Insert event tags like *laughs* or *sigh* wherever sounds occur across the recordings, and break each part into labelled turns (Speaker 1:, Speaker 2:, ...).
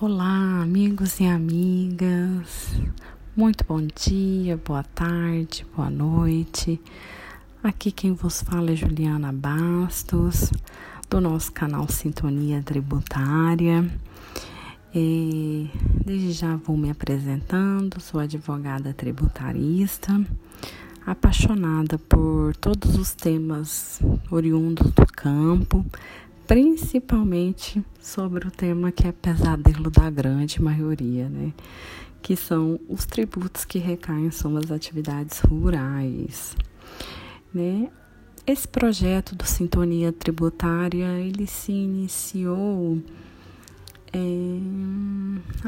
Speaker 1: Olá, amigos e amigas. Muito bom dia, boa tarde, boa noite. Aqui quem vos fala é Juliana Bastos, do nosso canal Sintonia Tributária. E desde já vou me apresentando, sou advogada tributarista, apaixonada por todos os temas oriundos do campo, principalmente sobre o tema que é pesadelo da grande maioria, né? Que são os tributos que recaem sobre as atividades rurais, né? Esse projeto do Sintonia Tributária, ele se iniciou é,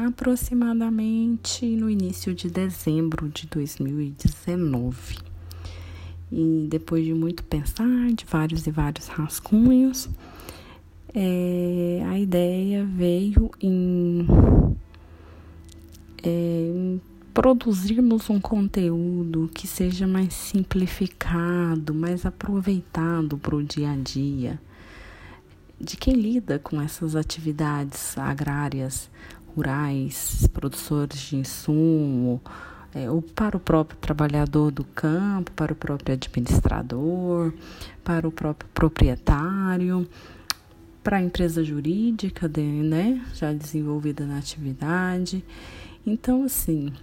Speaker 1: aproximadamente no início de dezembro de 2019. E depois de muito pensar, de vários e vários rascunhos, é, a ideia veio em, é, produzirmos um conteúdo que seja mais simplificado, mais aproveitado para o dia a dia de quem lida com essas atividades agrárias, rurais, produtores de insumo, é, ou para o próprio trabalhador do campo, para o próprio administrador, para o próprio proprietário para a empresa jurídica, né, já desenvolvida na atividade. Então, assim,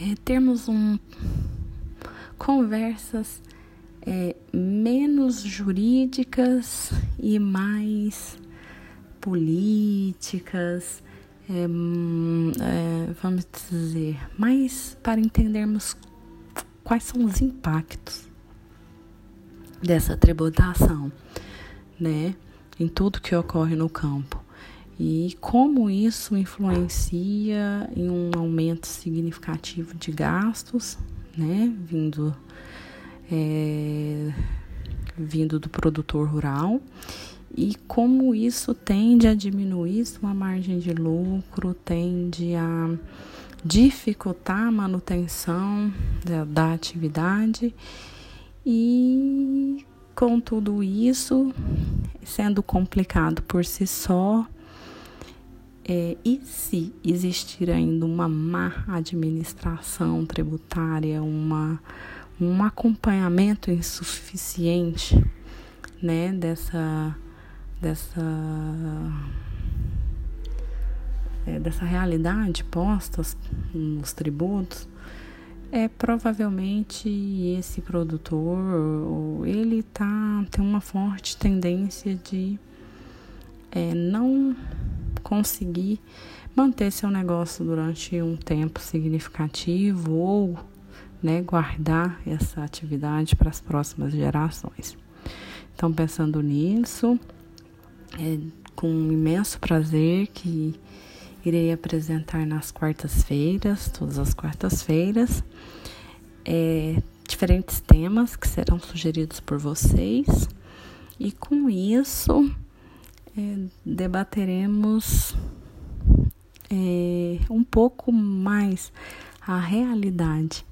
Speaker 1: é, termos um, conversas é, menos jurídicas e mais políticas, é, é, vamos dizer, mais para entendermos quais são os impactos dessa tributação, né? Em tudo que ocorre no campo. E como isso influencia em um aumento significativo de gastos, né, vindo é, vindo do produtor rural e como isso tende a diminuir sua margem de lucro, tende a dificultar a manutenção da, da atividade e com tudo isso sendo complicado por si só, é, e se existir ainda uma má administração tributária, uma, um acompanhamento insuficiente né, dessa, dessa, é, dessa realidade posta nos tributos, é provavelmente esse produtor ele tá tem uma forte tendência de é, não conseguir manter seu negócio durante um tempo significativo ou né, guardar essa atividade para as próximas gerações. Então, pensando nisso, é com imenso prazer que irei apresentar nas quartas-feiras, todas as quartas-feiras, é, diferentes temas que serão sugeridos por vocês. E com isso, é, debateremos é, um pouco mais a realidade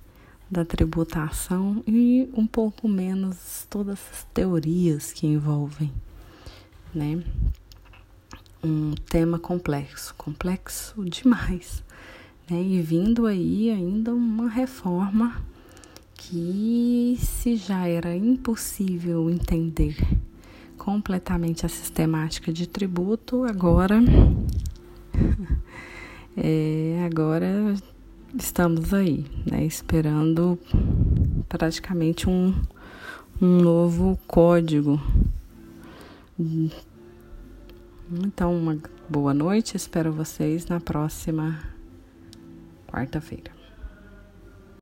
Speaker 1: da tributação e um pouco menos todas as teorias que envolvem, né? Um tema complexo, complexo demais, né? E vindo aí ainda uma reforma que se já era impossível entender completamente a sistemática de tributo, agora *laughs* é, agora estamos aí, né, esperando praticamente um, um novo código então, uma boa noite. Espero vocês na próxima quarta-feira.